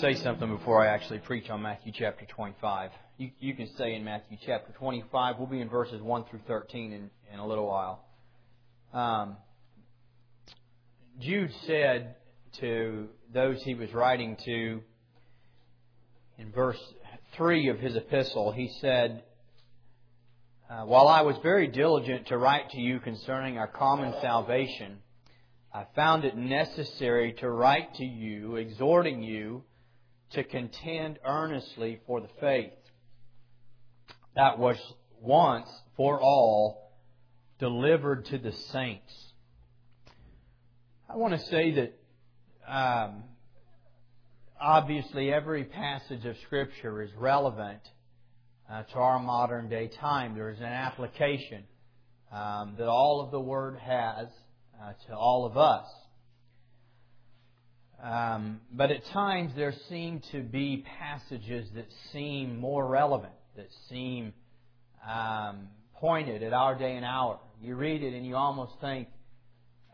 say something before I actually preach on Matthew chapter 25. You, you can stay in Matthew chapter 25. We'll be in verses 1 through 13 in, in a little while. Um, Jude said to those he was writing to in verse 3 of his epistle, he said, uh, While I was very diligent to write to you concerning our common salvation, I found it necessary to write to you, exhorting you to contend earnestly for the faith that was once for all delivered to the saints. I want to say that um, obviously every passage of Scripture is relevant uh, to our modern day time. There is an application um, that all of the Word has uh, to all of us. Um, but at times there seem to be passages that seem more relevant, that seem um, pointed at our day and hour. You read it and you almost think,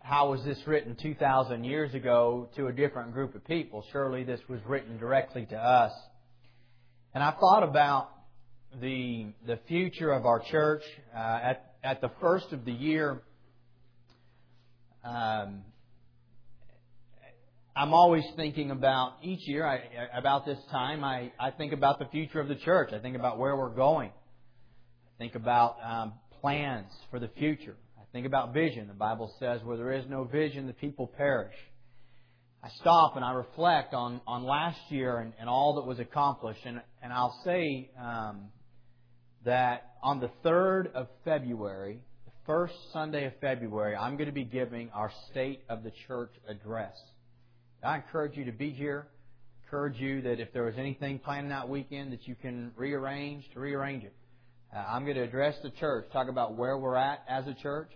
how was this written 2,000 years ago to a different group of people? Surely this was written directly to us. And I thought about the, the future of our church. Uh, at, at the first of the year, um, I'm always thinking about each year, I, about this time, I, I think about the future of the church. I think about where we're going. I think about um, plans for the future. I think about vision. The Bible says, where there is no vision, the people perish. I stop and I reflect on, on last year and, and all that was accomplished. And, and I'll say um, that on the 3rd of February, the first Sunday of February, I'm going to be giving our State of the Church address. I encourage you to be here. Encourage you that if there was anything planned that weekend that you can rearrange, to rearrange it. Uh, I'm going to address the church, talk about where we're at as a church.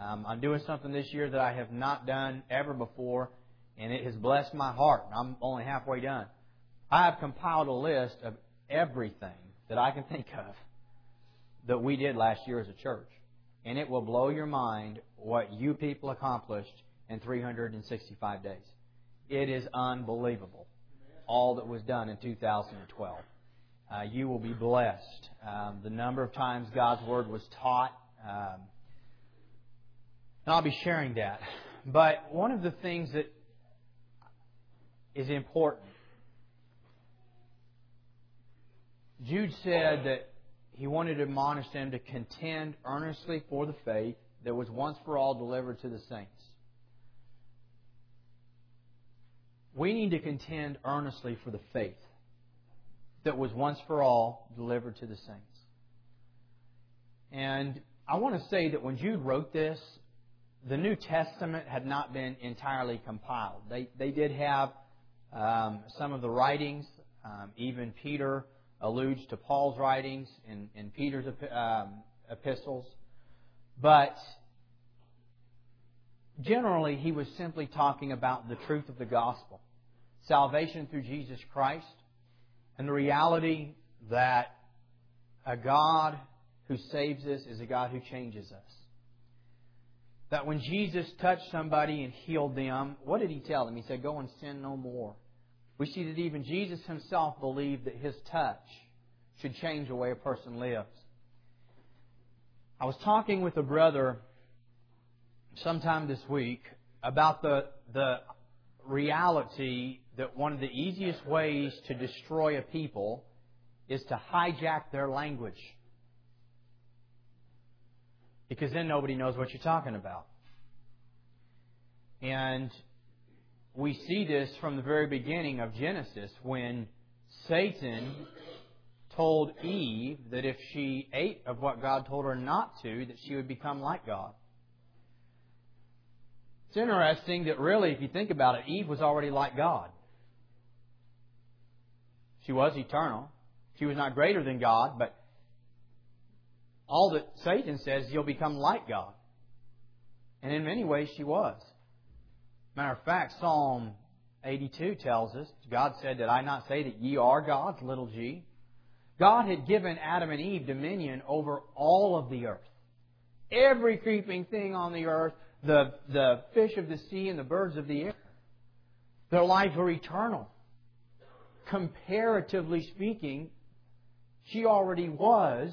Um, I'm doing something this year that I have not done ever before, and it has blessed my heart. I'm only halfway done. I have compiled a list of everything that I can think of that we did last year as a church and it will blow your mind what you people accomplished in 365 days. It is unbelievable, all that was done in 2012. Uh, you will be blessed. Um, the number of times God's Word was taught, um, and I'll be sharing that. But one of the things that is important, Jude said that he wanted to admonish them to contend earnestly for the faith that was once for all delivered to the saints. We need to contend earnestly for the faith that was once for all delivered to the saints. And I want to say that when Jude wrote this, the New Testament had not been entirely compiled. They, they did have um, some of the writings, um, even Peter alludes to Paul's writings in, in Peter's um, epistles. But generally, he was simply talking about the truth of the gospel salvation through Jesus Christ, and the reality that a God who saves us is a God who changes us. That when Jesus touched somebody and healed them, what did he tell them? He said, Go and sin no more. We see that even Jesus himself believed that his touch should change the way a person lives. I was talking with a brother sometime this week about the, the reality that one of the easiest ways to destroy a people is to hijack their language. Because then nobody knows what you're talking about. And we see this from the very beginning of Genesis when Satan told Eve that if she ate of what God told her not to, that she would become like God. Interesting that really, if you think about it, Eve was already like God. She was eternal. She was not greater than God, but all that Satan says, you'll become like God. And in many ways, she was. Matter of fact, Psalm 82 tells us, God said, Did I not say that ye are gods, little g? God had given Adam and Eve dominion over all of the earth. Every creeping thing on the earth, the, the fish of the sea and the birds of the air. Their lives were eternal. comparatively speaking, she already was,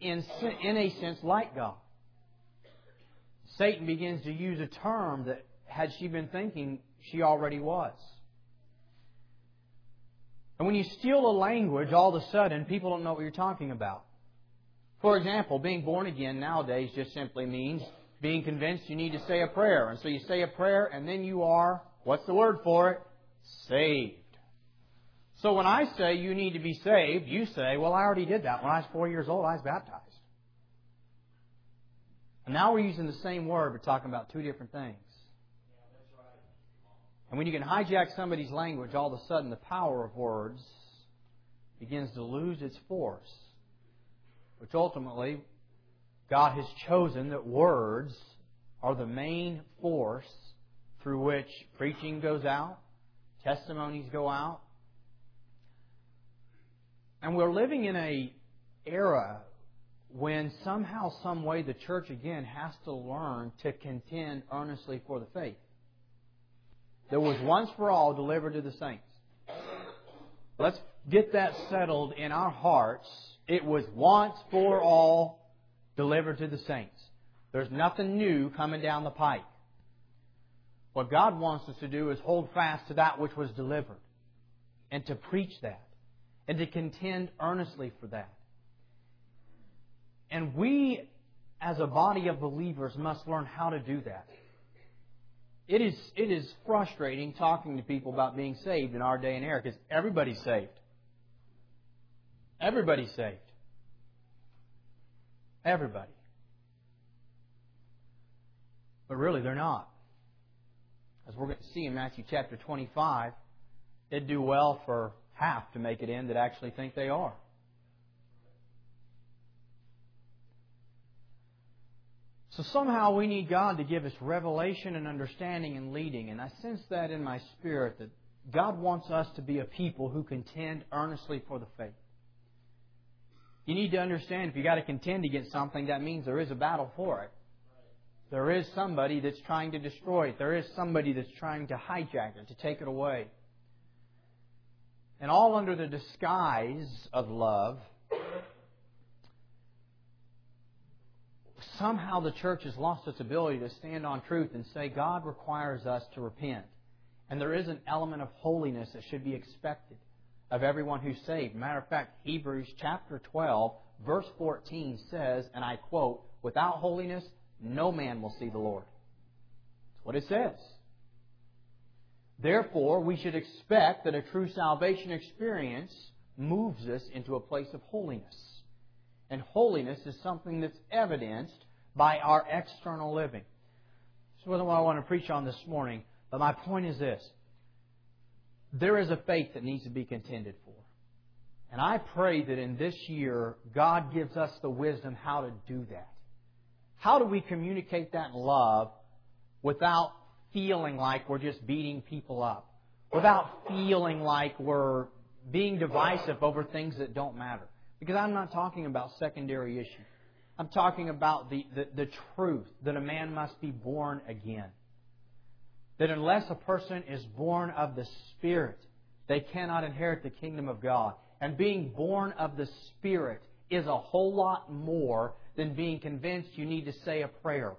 in, in a sense, like God. Satan begins to use a term that, had she been thinking, she already was. And when you steal a language, all of a sudden, people don't know what you're talking about. For example, being born again nowadays just simply means being convinced you need to say a prayer. And so you say a prayer, and then you are, what's the word for it? Saved. So when I say you need to be saved, you say, well, I already did that. When I was four years old, I was baptized. And now we're using the same word, but talking about two different things. And when you can hijack somebody's language, all of a sudden the power of words begins to lose its force. Which ultimately, God has chosen that words are the main force through which preaching goes out, testimonies go out. And we're living in a era when somehow, some way, the church again has to learn to contend earnestly for the faith that was once for all delivered to the saints. Let's get that settled in our hearts. It was once for all delivered to the saints. There's nothing new coming down the pike. What God wants us to do is hold fast to that which was delivered and to preach that and to contend earnestly for that. And we, as a body of believers, must learn how to do that. It is, it is frustrating talking to people about being saved in our day and era because everybody's saved. Everybody's saved. Everybody. But really, they're not. As we're going to see in Matthew chapter 25, it'd do well for half to make it in that actually think they are. So somehow we need God to give us revelation and understanding and leading. And I sense that in my spirit that God wants us to be a people who contend earnestly for the faith. You need to understand if you got to contend against something, that means there is a battle for it. There is somebody that's trying to destroy it. There is somebody that's trying to hijack it, to take it away. And all under the disguise of love, somehow the church has lost its ability to stand on truth and say God requires us to repent. And there is an element of holiness that should be expected of everyone who's saved. Matter of fact, Hebrews chapter 12, verse 14 says, and I quote, Without holiness, no man will see the Lord. That's what it says. Therefore, we should expect that a true salvation experience moves us into a place of holiness. And holiness is something that's evidenced by our external living. So, what I want to preach on this morning, but my point is this there is a faith that needs to be contended for. And I pray that in this year, God gives us the wisdom how to do that. How do we communicate that love without feeling like we're just beating people up? Without feeling like we're being divisive over things that don't matter? Because I'm not talking about secondary issues. I'm talking about the, the, the truth that a man must be born again. That unless a person is born of the Spirit, they cannot inherit the kingdom of God. And being born of the Spirit is a whole lot more than being convinced you need to say a prayer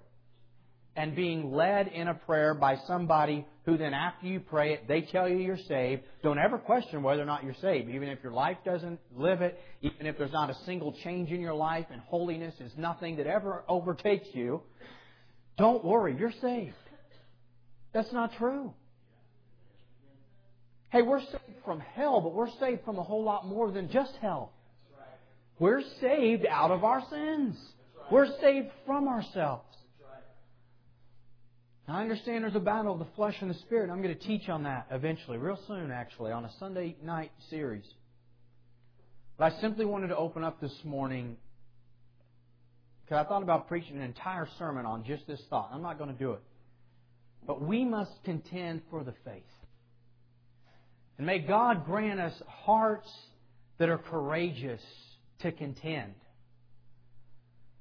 and being led in a prayer by somebody who then after you pray it, they tell you you're saved. Don't ever question whether or not you're saved. Even if your life doesn't live it, even if there's not a single change in your life and holiness is nothing that ever overtakes you, don't worry, you're saved. That's not true. Hey, we're saved from hell, but we're saved from a whole lot more than just hell. We're saved out of our sins. We're saved from ourselves. Now, I understand there's a battle of the flesh and the spirit. I'm going to teach on that eventually, real soon, actually, on a Sunday night series. But I simply wanted to open up this morning because I thought about preaching an entire sermon on just this thought. I'm not going to do it. But we must contend for the faith. And may God grant us hearts that are courageous to contend.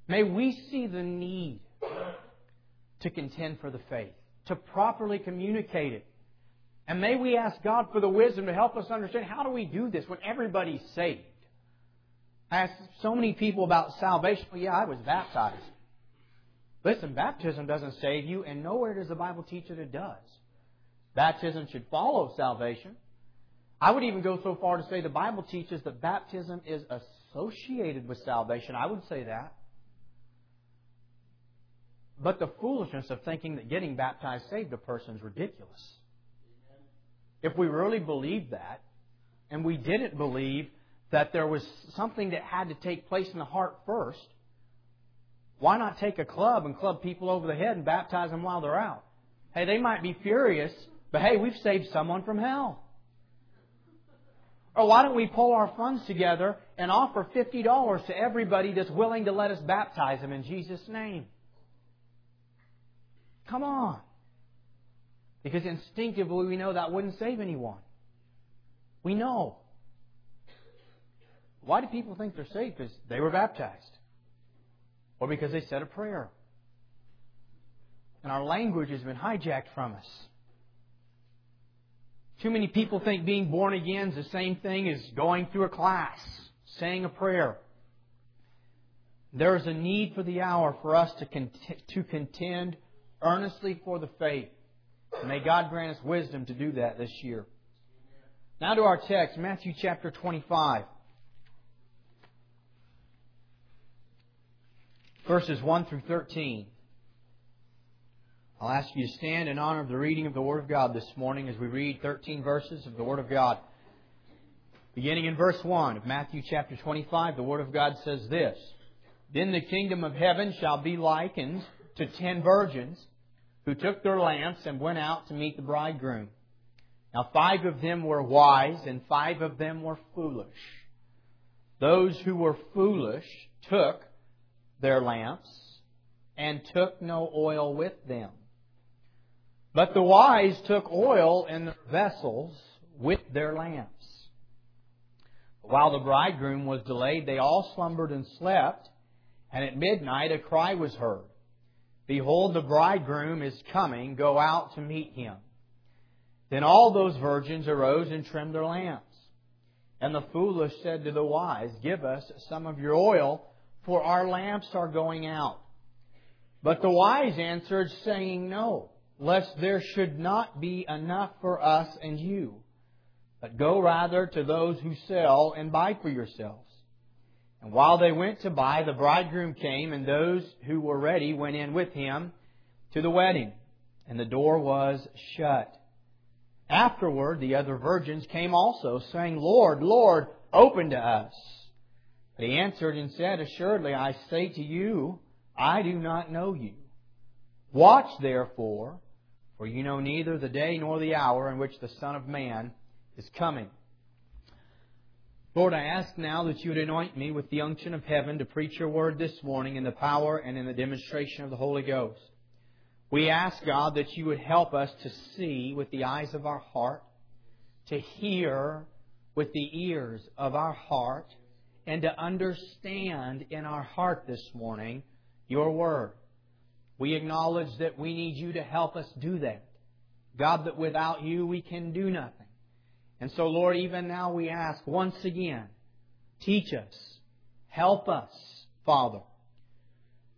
May we see the need to contend for the faith, to properly communicate it, And may we ask God for the wisdom to help us understand how do we do this when everybody's saved? I ask so many people about salvation. Well, yeah, I was baptized. Listen, baptism doesn't save you, and nowhere does the Bible teach that it does. Baptism should follow salvation. I would even go so far to say the Bible teaches that baptism is associated with salvation. I would say that. But the foolishness of thinking that getting baptized saved a person is ridiculous. If we really believed that, and we didn't believe that there was something that had to take place in the heart first, why not take a club and club people over the head and baptize them while they're out? Hey, they might be furious, but hey, we've saved someone from hell. Or why don't we pull our funds together and offer $50 to everybody that's willing to let us baptize them in Jesus' name? Come on. Because instinctively we know that wouldn't save anyone. We know. Why do people think they're saved? Because they were baptized. Or because they said a prayer. And our language has been hijacked from us. Too many people think being born again is the same thing as going through a class, saying a prayer. There is a need for the hour for us to, to contend earnestly for the faith. May God grant us wisdom to do that this year. Now to our text, Matthew chapter 25. Verses 1 through 13. I'll ask you to stand in honor of the reading of the Word of God this morning as we read 13 verses of the Word of God. Beginning in verse 1 of Matthew chapter 25, the Word of God says this Then the kingdom of heaven shall be likened to ten virgins who took their lamps and went out to meet the bridegroom. Now five of them were wise and five of them were foolish. Those who were foolish took their lamps and took no oil with them. But the wise took oil in their vessels with their lamps. While the bridegroom was delayed, they all slumbered and slept, and at midnight a cry was heard. Behold, the bridegroom is coming, go out to meet him. Then all those virgins arose and trimmed their lamps. And the foolish said to the wise, Give us some of your oil, for our lamps are going out. But the wise answered, saying, No, lest there should not be enough for us and you. But go rather to those who sell and buy for yourselves. And while they went to buy, the bridegroom came, and those who were ready went in with him to the wedding, and the door was shut. Afterward, the other virgins came also, saying, Lord, Lord, open to us. But he answered and said, Assuredly, I say to you, I do not know you. Watch therefore, for you know neither the day nor the hour in which the Son of Man is coming. Lord, I ask now that you would anoint me with the unction of heaven to preach your word this morning in the power and in the demonstration of the Holy Ghost. We ask, God, that you would help us to see with the eyes of our heart, to hear with the ears of our heart, and to understand in our heart this morning your word. We acknowledge that we need you to help us do that. God, that without you we can do nothing. And so, Lord, even now we ask once again, teach us, help us, Father.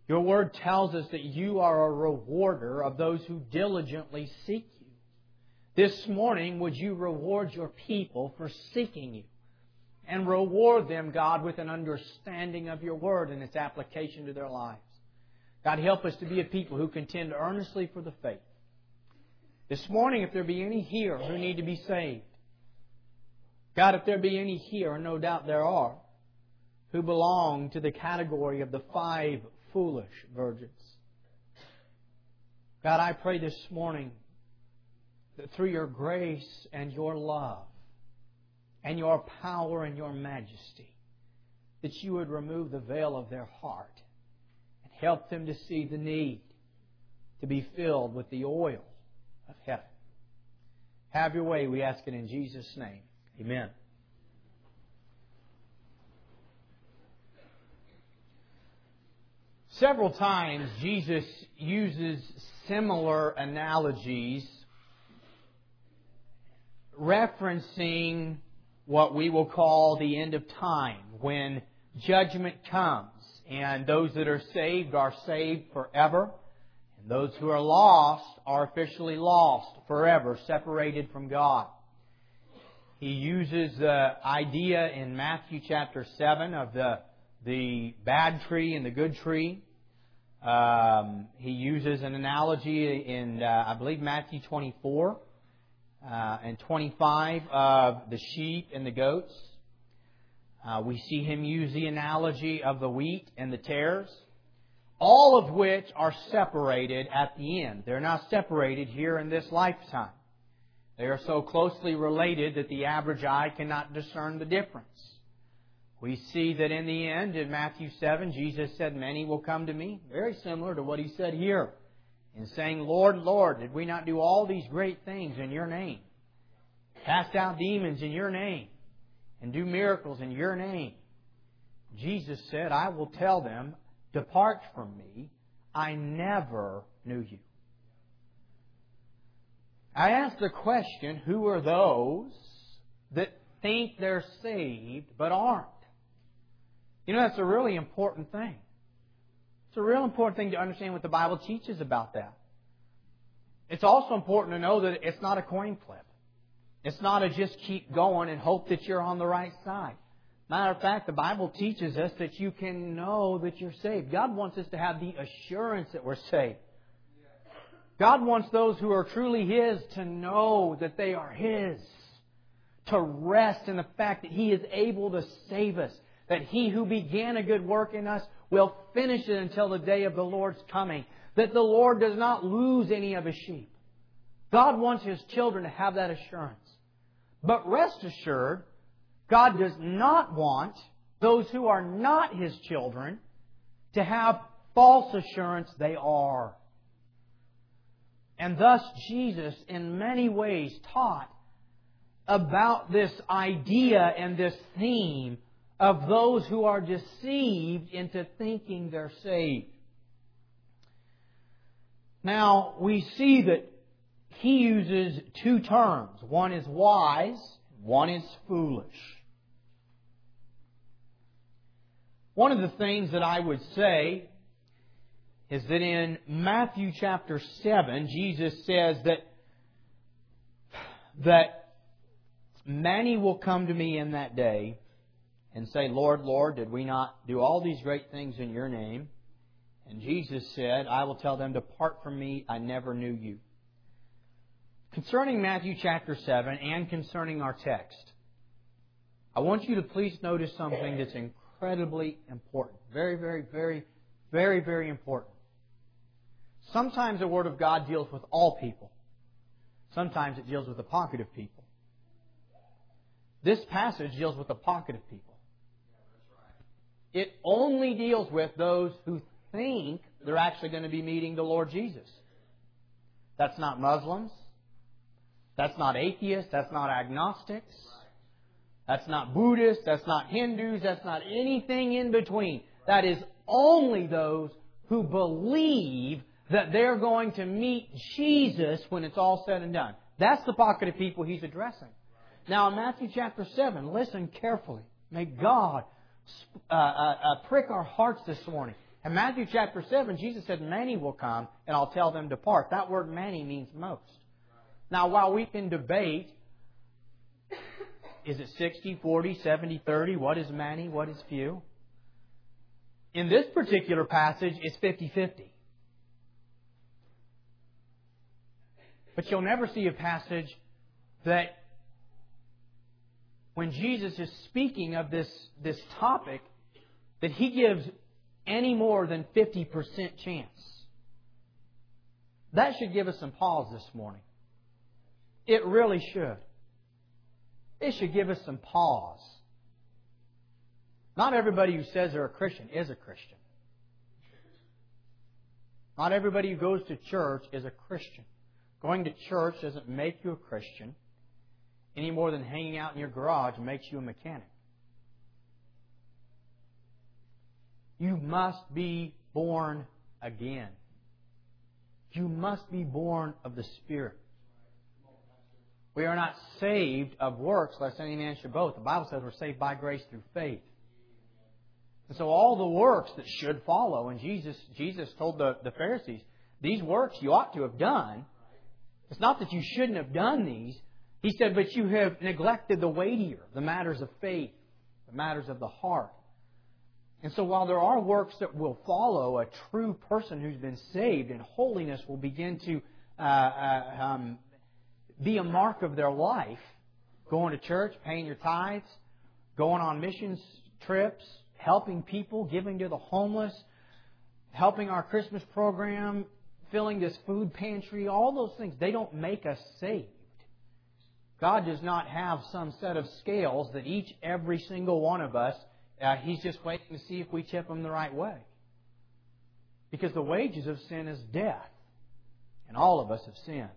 Your word tells us that you are a rewarder of those who diligently seek you. This morning, would you reward your people for seeking you? And reward them, God, with an understanding of your word and its application to their lives. God, help us to be a people who contend earnestly for the faith. This morning, if there be any here who need to be saved, God, if there be any here, and no doubt there are, who belong to the category of the five foolish virgins. God, I pray this morning that through your grace and your love and your power and your majesty, that you would remove the veil of their heart and help them to see the need to be filled with the oil of heaven. Have your way, we ask it in Jesus' name. Amen. Several times Jesus uses similar analogies referencing what we will call the end of time, when judgment comes, and those that are saved are saved forever, and those who are lost are officially lost forever, separated from God. He uses the idea in Matthew chapter 7 of the, the bad tree and the good tree. Um, he uses an analogy in, uh, I believe, Matthew 24 uh, and 25 of the sheep and the goats. Uh, we see him use the analogy of the wheat and the tares, all of which are separated at the end. They're not separated here in this lifetime. They are so closely related that the average eye cannot discern the difference. We see that in the end, in Matthew 7, Jesus said, Many will come to me. Very similar to what he said here in saying, Lord, Lord, did we not do all these great things in your name? Cast out demons in your name and do miracles in your name. Jesus said, I will tell them, Depart from me. I never knew you. I ask the question, who are those that think they're saved but aren't? You know, that's a really important thing. It's a real important thing to understand what the Bible teaches about that. It's also important to know that it's not a coin flip. It's not a just keep going and hope that you're on the right side. Matter of fact, the Bible teaches us that you can know that you're saved. God wants us to have the assurance that we're saved. God wants those who are truly His to know that they are His. To rest in the fact that He is able to save us. That He who began a good work in us will finish it until the day of the Lord's coming. That the Lord does not lose any of His sheep. God wants His children to have that assurance. But rest assured, God does not want those who are not His children to have false assurance they are. And thus, Jesus, in many ways, taught about this idea and this theme of those who are deceived into thinking they're saved. Now, we see that he uses two terms. One is wise, one is foolish. One of the things that I would say is that in Matthew chapter 7, Jesus says that, that many will come to me in that day and say, Lord, Lord, did we not do all these great things in your name? And Jesus said, I will tell them, Depart from me, I never knew you. Concerning Matthew chapter 7 and concerning our text, I want you to please notice something that's incredibly important. Very, very, very, very, very important. Sometimes the Word of God deals with all people. Sometimes it deals with a pocket of people. This passage deals with a pocket of people. It only deals with those who think they're actually going to be meeting the Lord Jesus. That's not Muslims. That's not atheists. That's not agnostics. That's not Buddhists. That's not Hindus. That's not anything in between. That is only those who believe that they're going to meet Jesus when it's all said and done. That's the pocket of people he's addressing. Now, in Matthew chapter 7, listen carefully. May God uh, uh, uh, prick our hearts this morning. In Matthew chapter 7, Jesus said, Many will come, and I'll tell them depart. That word many means most. Now, while we can debate, is it 60, 40, 70, 30? What is many? What is few? In this particular passage, it's 50 50. But you'll never see a passage that when Jesus is speaking of this, this topic, that he gives any more than 50% chance. That should give us some pause this morning. It really should. It should give us some pause. Not everybody who says they're a Christian is a Christian. Not everybody who goes to church is a Christian. Going to church doesn't make you a Christian any more than hanging out in your garage makes you a mechanic. You must be born again. You must be born of the Spirit. We are not saved of works, lest any man should boast. The Bible says we're saved by grace through faith. And so all the works that should follow, and Jesus, Jesus told the, the Pharisees, these works you ought to have done. It's not that you shouldn't have done these. He said, but you have neglected the weightier, the matters of faith, the matters of the heart. And so while there are works that will follow a true person who's been saved, and holiness will begin to uh, uh, um, be a mark of their life, going to church, paying your tithes, going on missions trips, helping people, giving to the homeless, helping our Christmas program, filling this food pantry, all those things, they don't make us saved. God does not have some set of scales that each, every single one of us, uh, He's just waiting to see if we tip them the right way. Because the wages of sin is death. And all of us have sinned.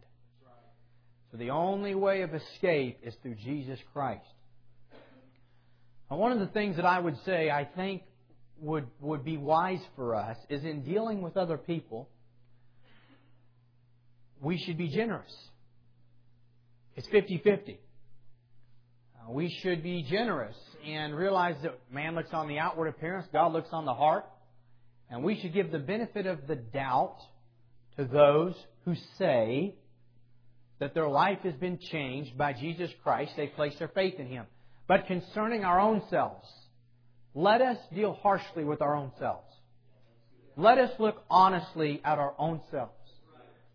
So the only way of escape is through Jesus Christ. Now, one of the things that I would say I think would, would be wise for us is in dealing with other people, we should be generous. It's 50 50. Uh, we should be generous and realize that man looks on the outward appearance, God looks on the heart. And we should give the benefit of the doubt to those who say that their life has been changed by Jesus Christ. They place their faith in Him. But concerning our own selves, let us deal harshly with our own selves. Let us look honestly at our own selves.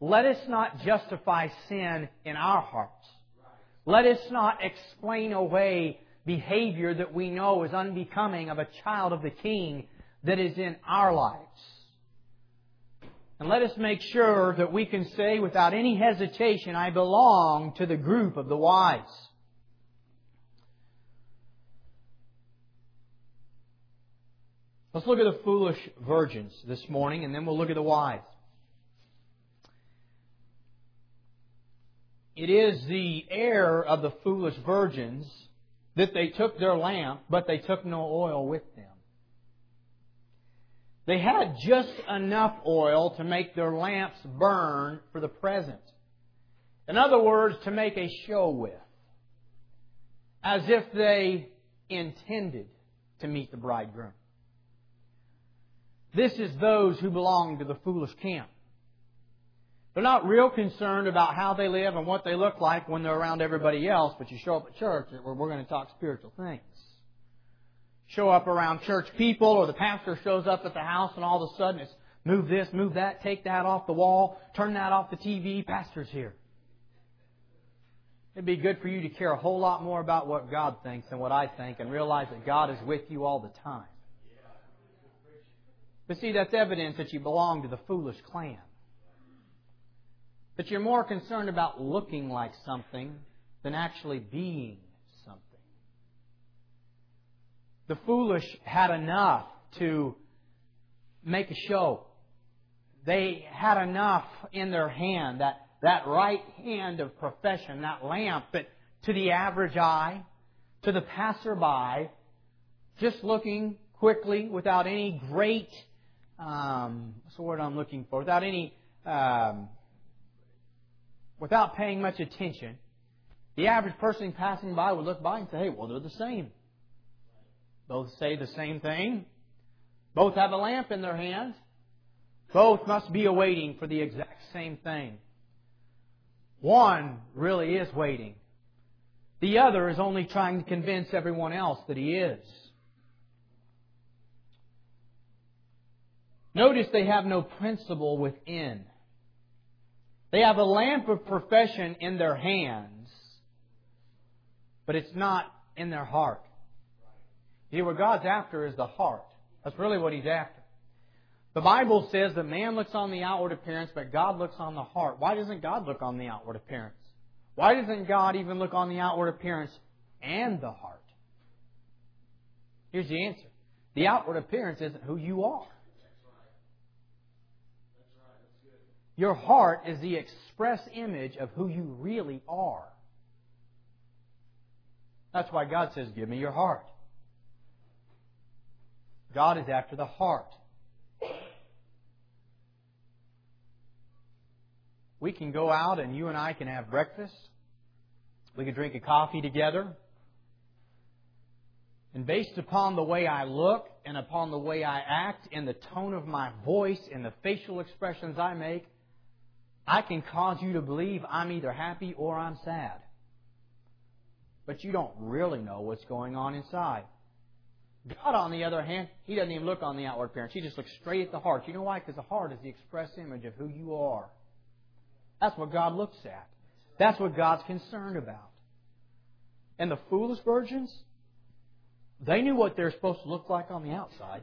Let us not justify sin in our hearts. Let us not explain away behavior that we know is unbecoming of a child of the King that is in our lives. And let us make sure that we can say without any hesitation, I belong to the group of the wise. Let's look at the foolish virgins this morning, and then we'll look at the wise. It is the error of the foolish virgins that they took their lamp, but they took no oil with them. They had just enough oil to make their lamps burn for the present. In other words, to make a show with. As if they intended to meet the bridegroom. This is those who belong to the foolish camp. They're not real concerned about how they live and what they look like when they're around everybody else, but you show up at church where we're going to talk spiritual things. Show up around church people or the pastor shows up at the house and all of a sudden it's move this, move that, take that off the wall, turn that off the TV, pastor's here. It'd be good for you to care a whole lot more about what God thinks than what I think and realize that God is with you all the time. But see, that's evidence that you belong to the foolish clan. That you're more concerned about looking like something than actually being something. The foolish had enough to make a show. They had enough in their hand, that, that right hand of profession, that lamp that to the average eye, to the passerby, just looking quickly without any great um, what's the word I'm looking for? Without any, um, without paying much attention, the average person passing by would look by and say, "Hey, well, they're the same. Both say the same thing. Both have a lamp in their hands. Both must be awaiting for the exact same thing. One really is waiting. The other is only trying to convince everyone else that he is." Notice they have no principle within. They have a lamp of profession in their hands, but it's not in their heart. See, what God's after is the heart. That's really what He's after. The Bible says that man looks on the outward appearance, but God looks on the heart. Why doesn't God look on the outward appearance? Why doesn't God even look on the outward appearance and the heart? Here's the answer. The outward appearance isn't who you are. Your heart is the express image of who you really are. That's why God says, Give me your heart. God is after the heart. We can go out and you and I can have breakfast. We can drink a coffee together. And based upon the way I look and upon the way I act and the tone of my voice and the facial expressions I make, I can cause you to believe I'm either happy or I'm sad. But you don't really know what's going on inside. God, on the other hand, He doesn't even look on the outward appearance. He just looks straight at the heart. You know why? Because the heart is the express image of who you are. That's what God looks at. That's what God's concerned about. And the foolish virgins, they knew what they're supposed to look like on the outside.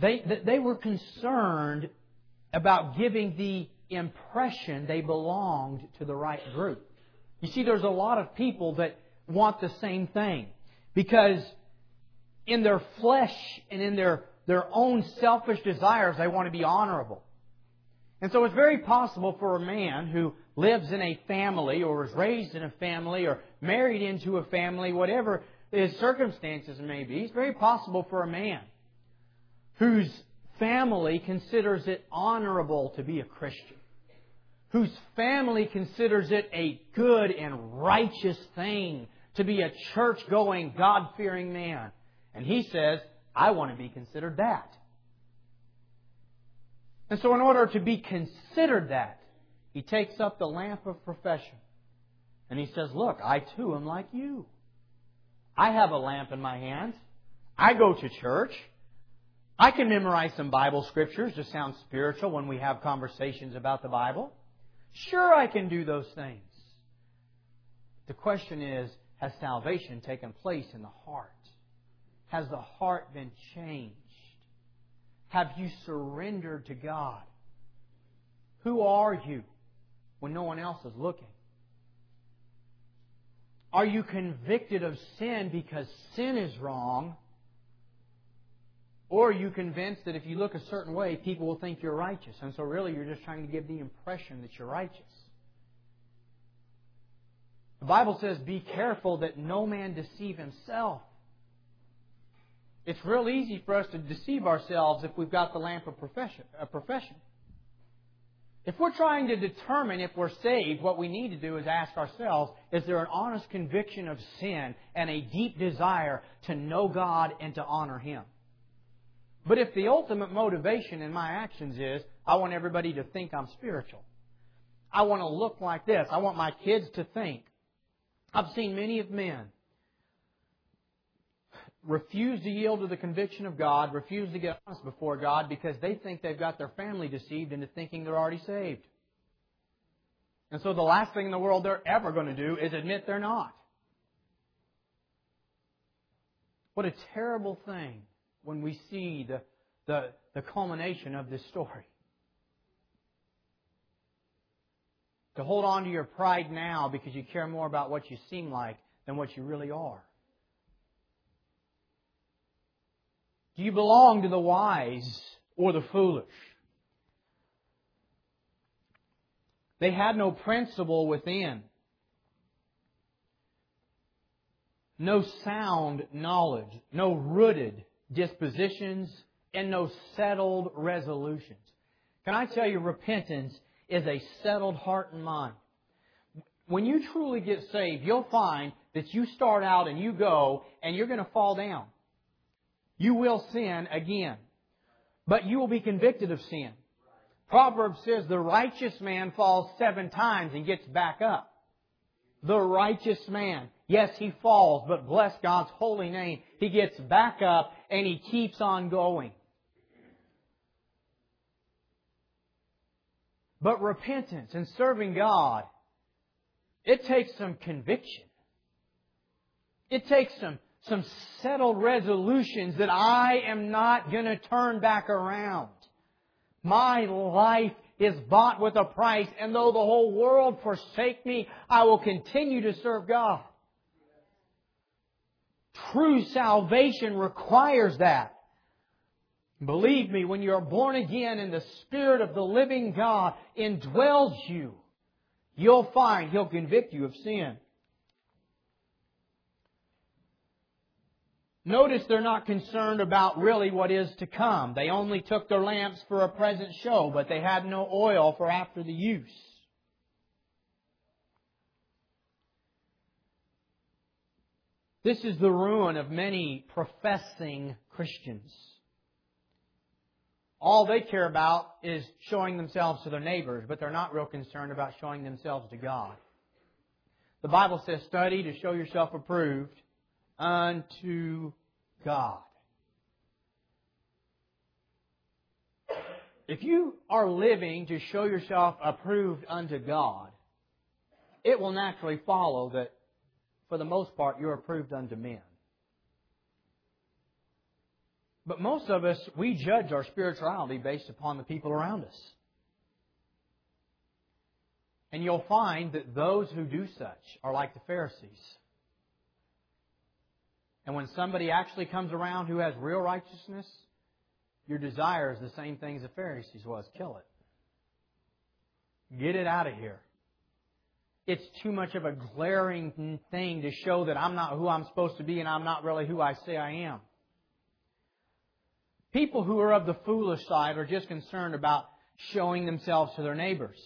They, they were concerned about giving the impression they belonged to the right group. You see, there's a lot of people that want the same thing because in their flesh and in their, their own selfish desires, they want to be honorable. And so it's very possible for a man who lives in a family or is raised in a family or married into a family, whatever his circumstances may be, it's very possible for a man whose family considers it honorable to be a Christian, whose family considers it a good and righteous thing to be a church going, God fearing man. And he says, I want to be considered that. And so, in order to be considered that, he takes up the lamp of profession. And he says, Look, I too am like you. I have a lamp in my hand. I go to church. I can memorize some Bible scriptures to sound spiritual when we have conversations about the Bible. Sure, I can do those things. The question is, has salvation taken place in the heart? Has the heart been changed? Have you surrendered to God? Who are you when no one else is looking? Are you convicted of sin because sin is wrong? Or you convinced that if you look a certain way, people will think you're righteous? And so really you're just trying to give the impression that you're righteous. The Bible says, be careful that no man deceive himself. It's real easy for us to deceive ourselves if we've got the lamp of profession. Of profession. If we're trying to determine if we're saved, what we need to do is ask ourselves, is there an honest conviction of sin and a deep desire to know God and to honor Him? But if the ultimate motivation in my actions is, I want everybody to think I'm spiritual. I want to look like this. I want my kids to think. I've seen many of men refuse to yield to the conviction of God, refuse to get honest before God because they think they've got their family deceived into thinking they're already saved. And so the last thing in the world they're ever going to do is admit they're not. What a terrible thing when we see the, the, the culmination of this story. To hold on to your pride now because you care more about what you seem like than what you really are. Do you belong to the wise or the foolish? They had no principle within, no sound knowledge, no rooted dispositions, and no settled resolutions. Can I tell you, repentance is a settled heart and mind. When you truly get saved, you'll find that you start out and you go and you're going to fall down. You will sin again. But you will be convicted of sin. Proverbs says the righteous man falls seven times and gets back up. The righteous man. Yes, he falls, but bless God's holy name. He gets back up and he keeps on going. But repentance and serving God, it takes some conviction. It takes some some settled resolutions that I am not going to turn back around. My life is bought with a price, and though the whole world forsake me, I will continue to serve God. True salvation requires that. Believe me, when you are born again and the Spirit of the living God indwells you, you'll find He'll convict you of sin. Notice they're not concerned about really what is to come. They only took their lamps for a present show, but they had no oil for after the use. This is the ruin of many professing Christians. All they care about is showing themselves to their neighbors, but they're not real concerned about showing themselves to God. The Bible says, study to show yourself approved unto God. If you are living to show yourself approved unto God, it will naturally follow that, for the most part, you're approved unto men. But most of us, we judge our spirituality based upon the people around us. And you'll find that those who do such are like the Pharisees. And when somebody actually comes around who has real righteousness, your desire is the same thing as the Pharisees was kill it. Get it out of here. It's too much of a glaring thing to show that I'm not who I'm supposed to be and I'm not really who I say I am. People who are of the foolish side are just concerned about showing themselves to their neighbors.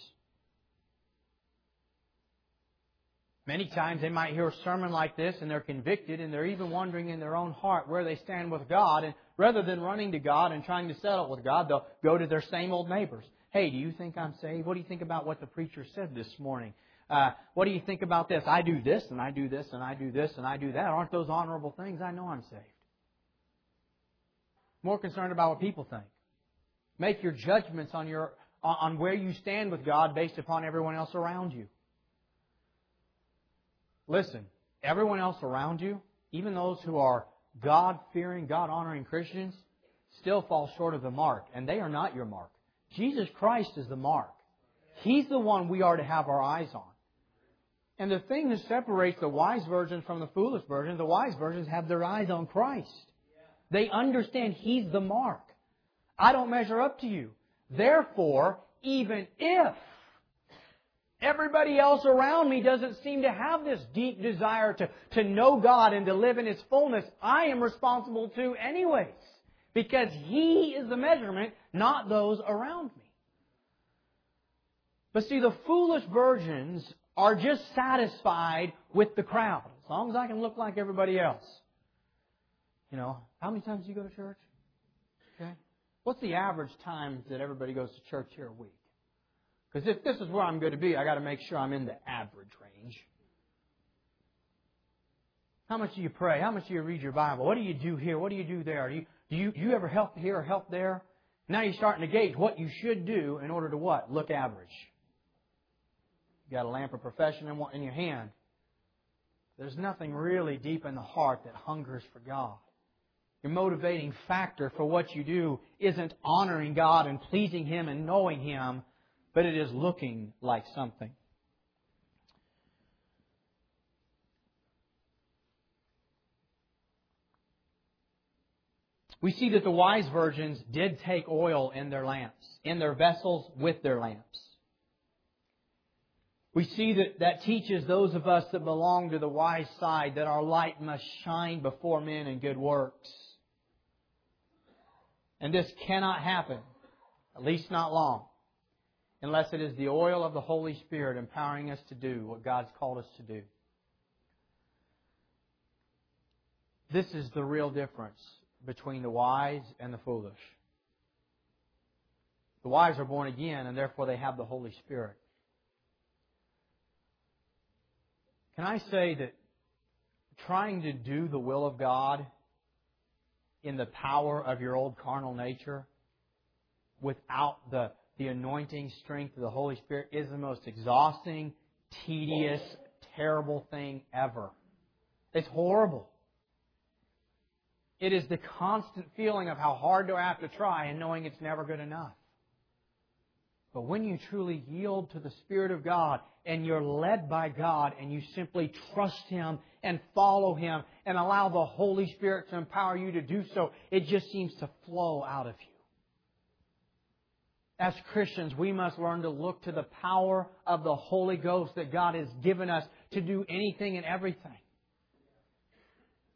Many times they might hear a sermon like this and they're convicted and they're even wondering in their own heart where they stand with God. And rather than running to God and trying to settle with God, they'll go to their same old neighbors. Hey, do you think I'm saved? What do you think about what the preacher said this morning? Uh, what do you think about this? I do this and I do this and I do this and I do that. Aren't those honorable things? I know I'm saved more concerned about what people think. Make your judgments on your on where you stand with God based upon everyone else around you. Listen, everyone else around you, even those who are God fearing, God honoring Christians, still fall short of the mark, and they are not your mark. Jesus Christ is the mark. He's the one we are to have our eyes on. And the thing that separates the wise virgins from the foolish virgins, the wise virgins have their eyes on Christ. They understand He's the mark. I don't measure up to you. Therefore, even if everybody else around me doesn't seem to have this deep desire to, to know God and to live in His fullness, I am responsible to anyways. Because He is the measurement, not those around me. But see, the foolish virgins are just satisfied with the crowd. As long as I can look like everybody else. You know, how many times do you go to church? Okay. What's the average time that everybody goes to church here a week? Because if this is where I'm going to be, I got to make sure I'm in the average range. How much do you pray? How much do you read your Bible? What do you do here? What do you do there? Do you, do you, do you ever help here or help there? Now you're starting to gauge what you should do in order to what? Look average. You got a lamp of profession in, in your hand. There's nothing really deep in the heart that hungers for God your motivating factor for what you do isn't honoring God and pleasing Him and knowing Him, but it is looking like something. We see that the wise virgins did take oil in their lamps, in their vessels with their lamps. We see that that teaches those of us that belong to the wise side that our light must shine before men in good works. And this cannot happen, at least not long, unless it is the oil of the Holy Spirit empowering us to do what God's called us to do. This is the real difference between the wise and the foolish. The wise are born again, and therefore they have the Holy Spirit. Can I say that trying to do the will of God in the power of your old carnal nature without the, the anointing strength of the Holy Spirit is the most exhausting, tedious, terrible thing ever. It's horrible. It is the constant feeling of how hard do I have to try and knowing it's never good enough. But when you truly yield to the Spirit of God and you're led by God and you simply trust Him and follow Him and allow the Holy Spirit to empower you to do so, it just seems to flow out of you. As Christians, we must learn to look to the power of the Holy Ghost that God has given us to do anything and everything.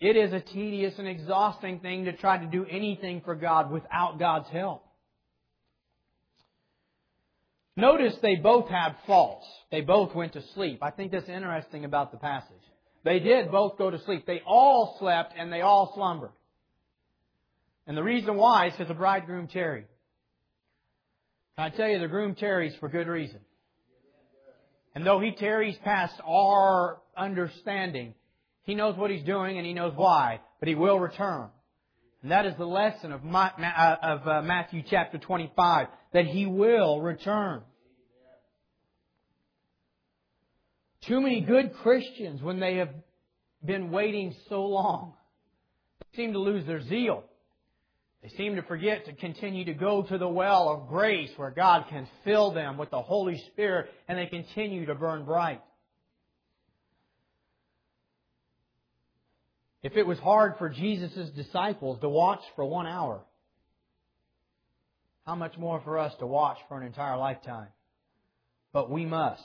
It is a tedious and exhausting thing to try to do anything for God without God's help. Notice they both had faults. They both went to sleep. I think that's interesting about the passage. They did both go to sleep. They all slept and they all slumbered. And the reason why is because the bridegroom tarried. I tell you, the groom tarries for good reason. And though he tarries past our understanding, he knows what he's doing and he knows why, but he will return. And that is the lesson of, uh, of uh, Matthew chapter 25, that he will return. Too many good Christians, when they have been waiting so long, seem to lose their zeal. They seem to forget to continue to go to the well of grace where God can fill them with the Holy Spirit and they continue to burn bright. If it was hard for Jesus' disciples to watch for one hour, how much more for us to watch for an entire lifetime? But we must.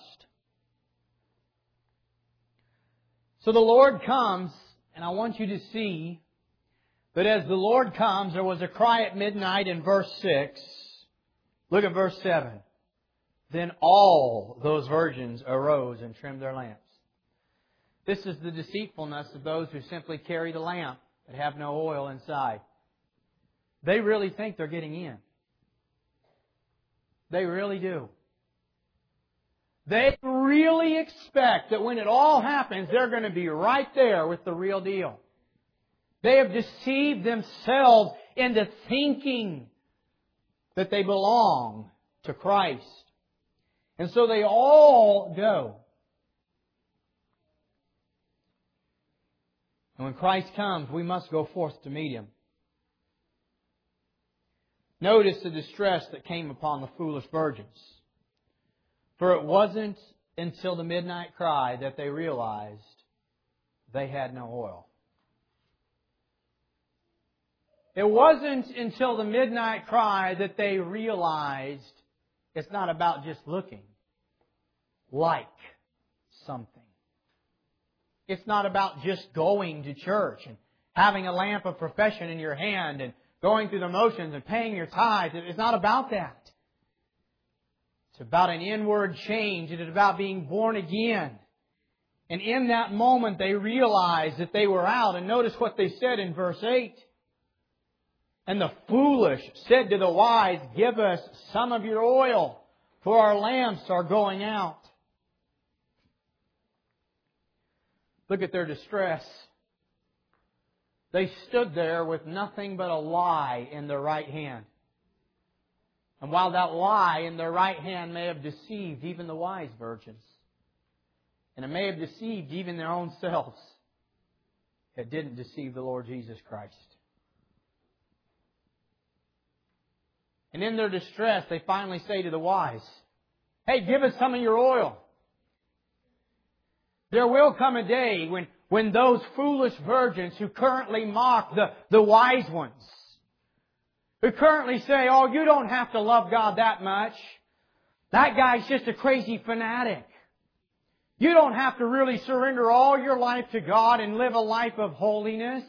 So the Lord comes, and I want you to see that as the Lord comes, there was a cry at midnight in verse 6. Look at verse 7. Then all those virgins arose and trimmed their lamps. This is the deceitfulness of those who simply carry the lamp but have no oil inside. They really think they're getting in. They really do. They really expect that when it all happens, they're going to be right there with the real deal. They have deceived themselves into thinking that they belong to Christ. And so they all go. And when Christ comes, we must go forth to meet Him. Notice the distress that came upon the foolish virgins. For it wasn't until the midnight cry that they realized they had no oil. It wasn't until the midnight cry that they realized it's not about just looking like something. It's not about just going to church and having a lamp of profession in your hand and going through the motions and paying your tithes. It's not about that. It's about an inward change. It is about being born again. And in that moment, they realized that they were out. And notice what they said in verse 8. And the foolish said to the wise, Give us some of your oil, for our lamps are going out. Look at their distress. They stood there with nothing but a lie in their right hand. And while that lie in their right hand may have deceived even the wise virgins, and it may have deceived even their own selves, it didn't deceive the Lord Jesus Christ. And in their distress, they finally say to the wise, Hey, give us some of your oil. There will come a day when, when those foolish virgins who currently mock the, the wise ones, who currently say, oh, you don't have to love God that much. That guy's just a crazy fanatic. You don't have to really surrender all your life to God and live a life of holiness.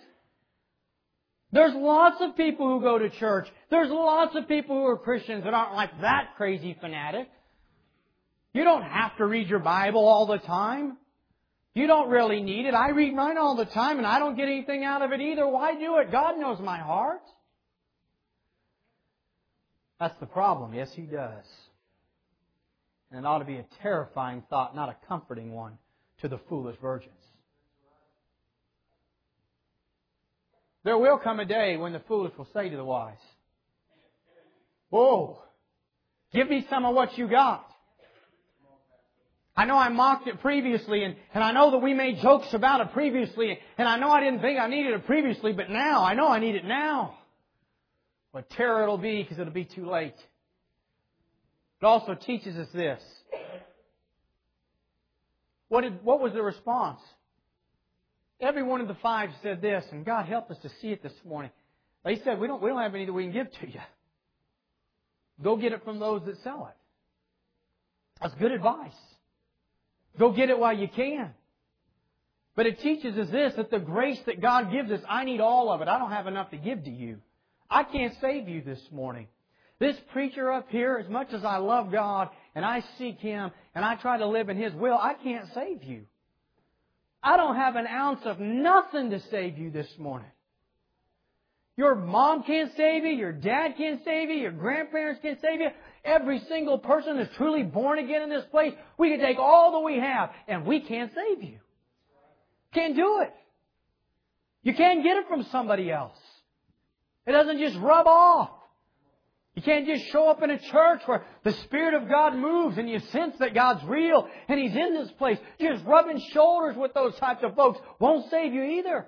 There's lots of people who go to church. There's lots of people who are Christians that aren't like that crazy fanatic. You don't have to read your Bible all the time. You don't really need it. I read mine all the time and I don't get anything out of it either. Why do it? God knows my heart. That's the problem. Yes, He does. And it ought to be a terrifying thought, not a comforting one, to the foolish virgins. There will come a day when the foolish will say to the wise, Whoa, give me some of what you got. I know I mocked it previously, and, and I know that we made jokes about it previously, and I know I didn't think I needed it previously, but now, I know I need it now. What terror it'll be because it'll be too late. It also teaches us this. What, did, what was the response? Every one of the five said this, and God help us to see it this morning. They said, we don't, we don't have any that we can give to you. Go get it from those that sell it. That's good advice. Go get it while you can. But it teaches us this, that the grace that God gives us, I need all of it. I don't have enough to give to you. I can't save you this morning. This preacher up here, as much as I love God and I seek Him and I try to live in His will, I can't save you. I don't have an ounce of nothing to save you this morning. Your mom can't save you, your dad can't save you, your grandparents can't save you. Every single person that's truly born again in this place, we can take all that we have and we can't save you. Can't do it. You can't get it from somebody else. It doesn't just rub off. You can't just show up in a church where the Spirit of God moves and you sense that God's real and He's in this place. Just rubbing shoulders with those types of folks won't save you either.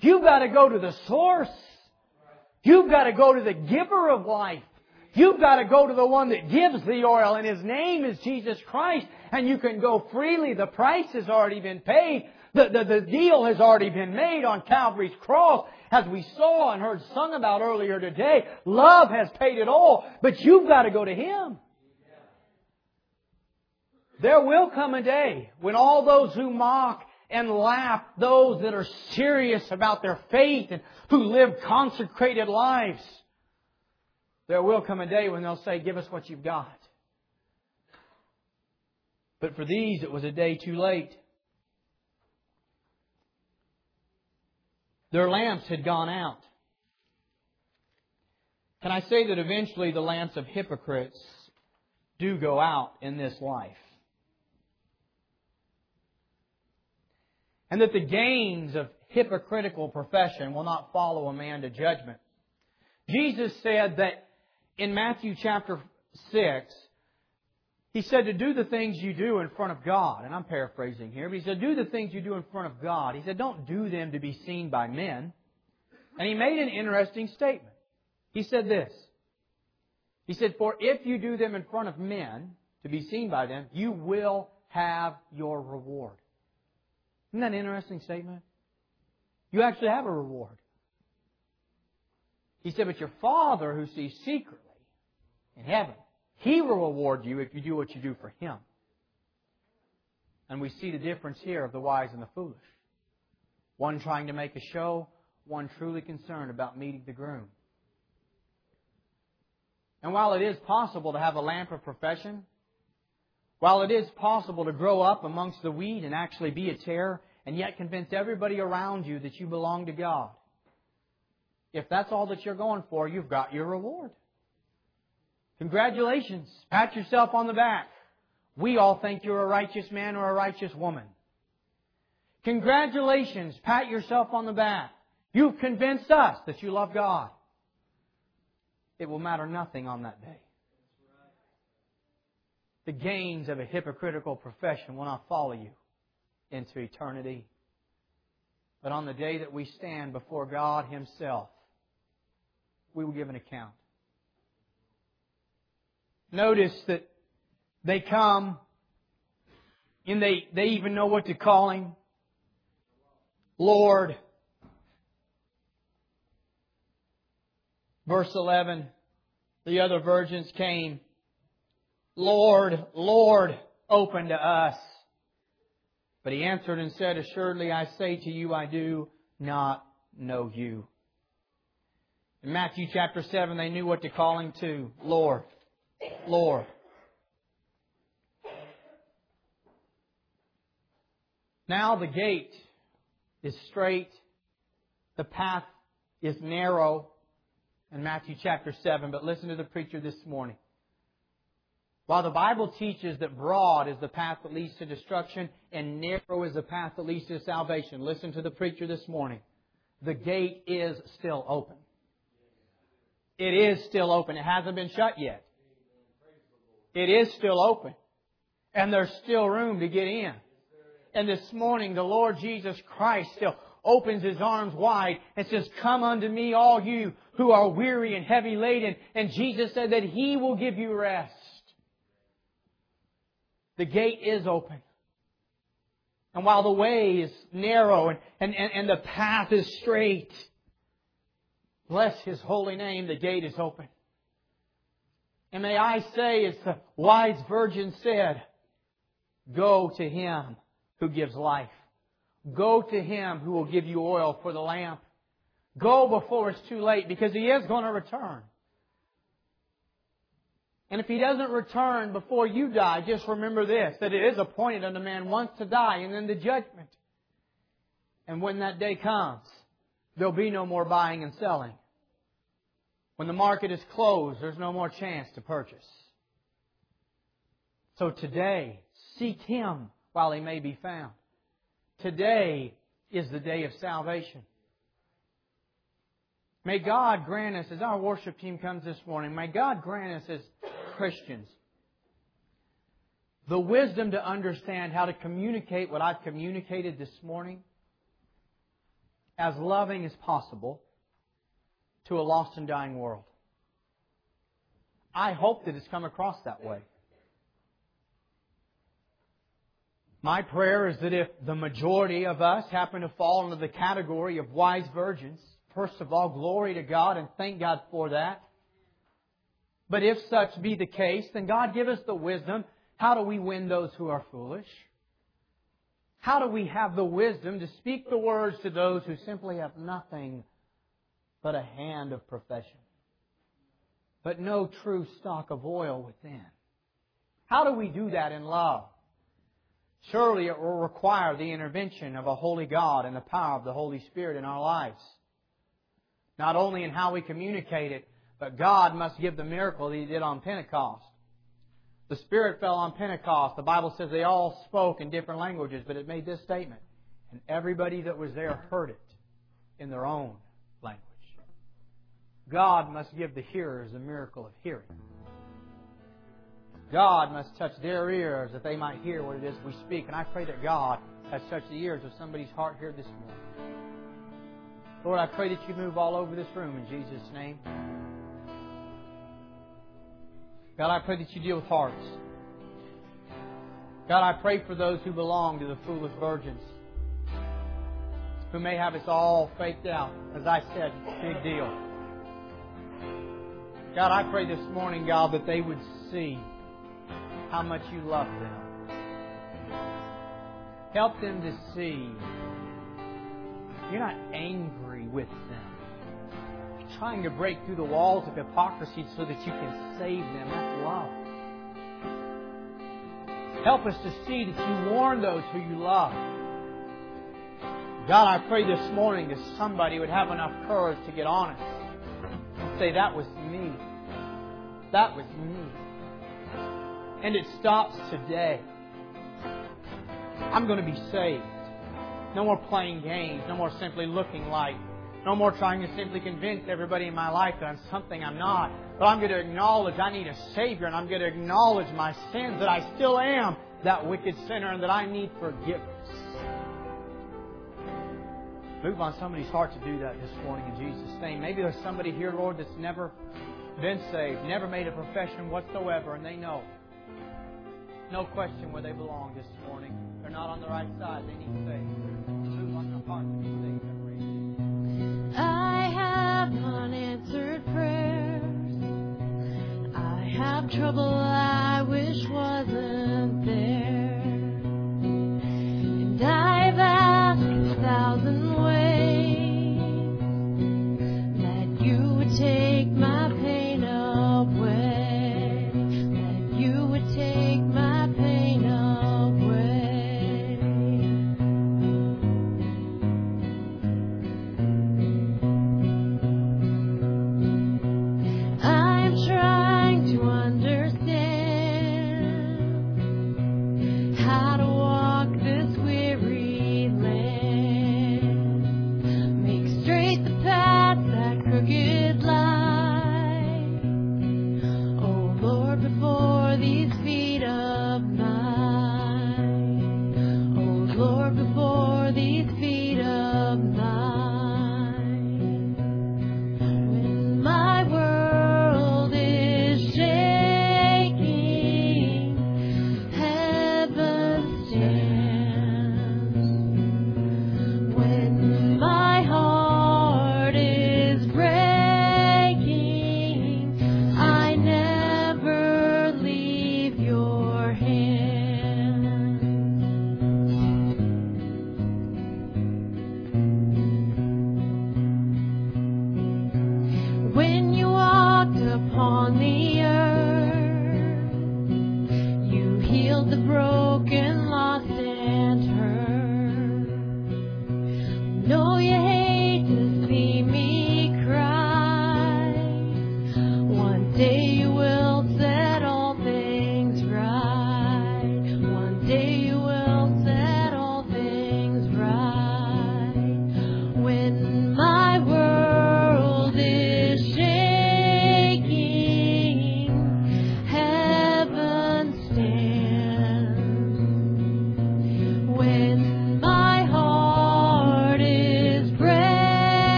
You've got to go to the source. You've got to go to the giver of life. You've got to go to the one that gives the oil and His name is Jesus Christ and you can go freely. The price has already been paid. The, the, the deal has already been made on Calvary's cross as we saw and heard sung about earlier today. Love has paid it all, but you've got to go to Him. There will come a day when all those who mock and laugh, those that are serious about their faith and who live consecrated lives, there will come a day when they'll say, Give us what you've got. But for these, it was a day too late. Their lamps had gone out. Can I say that eventually the lamps of hypocrites do go out in this life? And that the gains of hypocritical profession will not follow a man to judgment. Jesus said that in Matthew chapter 6, he said to do the things you do in front of God. And I'm paraphrasing here, but he said, do the things you do in front of God. He said, don't do them to be seen by men. And he made an interesting statement. He said this. He said, for if you do them in front of men to be seen by them, you will have your reward. Isn't that an interesting statement? You actually have a reward. He said, but your Father who sees secretly in heaven he will reward you if you do what you do for Him. And we see the difference here of the wise and the foolish. One trying to make a show, one truly concerned about meeting the groom. And while it is possible to have a lamp of profession, while it is possible to grow up amongst the wheat and actually be a tare, and yet convince everybody around you that you belong to God, if that's all that you're going for, you've got your reward. Congratulations. Pat yourself on the back. We all think you're a righteous man or a righteous woman. Congratulations. Pat yourself on the back. You've convinced us that you love God. It will matter nothing on that day. The gains of a hypocritical profession will not follow you into eternity. But on the day that we stand before God Himself, we will give an account. Notice that they come and they, they even know what to call him. Lord. Verse 11, the other virgins came. Lord, Lord, open to us. But he answered and said, Assuredly I say to you, I do not know you. In Matthew chapter 7, they knew what too call him to. Lord. Lord. Now the gate is straight, the path is narrow in Matthew chapter 7, but listen to the preacher this morning. While the Bible teaches that broad is the path that leads to destruction and narrow is the path that leads to salvation, listen to the preacher this morning. The gate is still open. It is still open. It hasn't been shut yet. It is still open. And there's still room to get in. And this morning, the Lord Jesus Christ still opens His arms wide and says, Come unto me, all you who are weary and heavy laden. And Jesus said that He will give you rest. The gate is open. And while the way is narrow and, and, and, and the path is straight, bless His holy name, the gate is open. And may I say, as the wise virgin said, go to him who gives life. Go to him who will give you oil for the lamp. Go before it's too late because he is going to return. And if he doesn't return before you die, just remember this, that it is appointed unto man once to die and then the judgment. And when that day comes, there'll be no more buying and selling. When the market is closed, there's no more chance to purchase. So today, seek Him while He may be found. Today is the day of salvation. May God grant us, as our worship team comes this morning, may God grant us as Christians the wisdom to understand how to communicate what I've communicated this morning as loving as possible to a lost and dying world. I hope that it's come across that way. My prayer is that if the majority of us happen to fall into the category of wise virgins, first of all, glory to God and thank God for that. But if such be the case, then God give us the wisdom. How do we win those who are foolish? How do we have the wisdom to speak the words to those who simply have nothing but a hand of profession, but no true stock of oil within? How do we do that in love? Surely it will require the intervention of a holy God and the power of the Holy Spirit in our lives. Not only in how we communicate it, but God must give the miracle that He did on Pentecost. The Spirit fell on Pentecost. The Bible says they all spoke in different languages, but it made this statement. And everybody that was there heard it in their own language. God must give the hearers the miracle of hearing. God must touch their ears that they might hear what it is we speak. And I pray that God has touched the ears of somebody's heart here this morning. Lord, I pray that you move all over this room in Jesus' name. God, I pray that you deal with hearts. God, I pray for those who belong to the foolish virgins, who may have us all faked out. As I said, big deal. God, I pray this morning, God, that they would see how much you love them. Help them to see you're not angry with them. Trying to break through the walls of hypocrisy so that you can save them. That's love. Help us to see that you warn those who you love. God, I pray this morning that somebody would have enough courage to get honest and say, That was me. That was me. And it stops today. I'm going to be saved. No more playing games. No more simply looking like. No more trying to simply convince everybody in my life that I'm something I'm not. But I'm going to acknowledge I need a Savior and I'm going to acknowledge my sins, that I still am that wicked sinner and that I need forgiveness. Move on somebody's heart to do that this morning in Jesus' name. Maybe there's somebody here, Lord, that's never been saved, never made a profession whatsoever, and they know. No question where they belong this morning. They're not on the right side. They need saved. Move on heart. I have unanswered prayers. I have trouble I wish wasn't there. And I've asked a thousand ways that you would take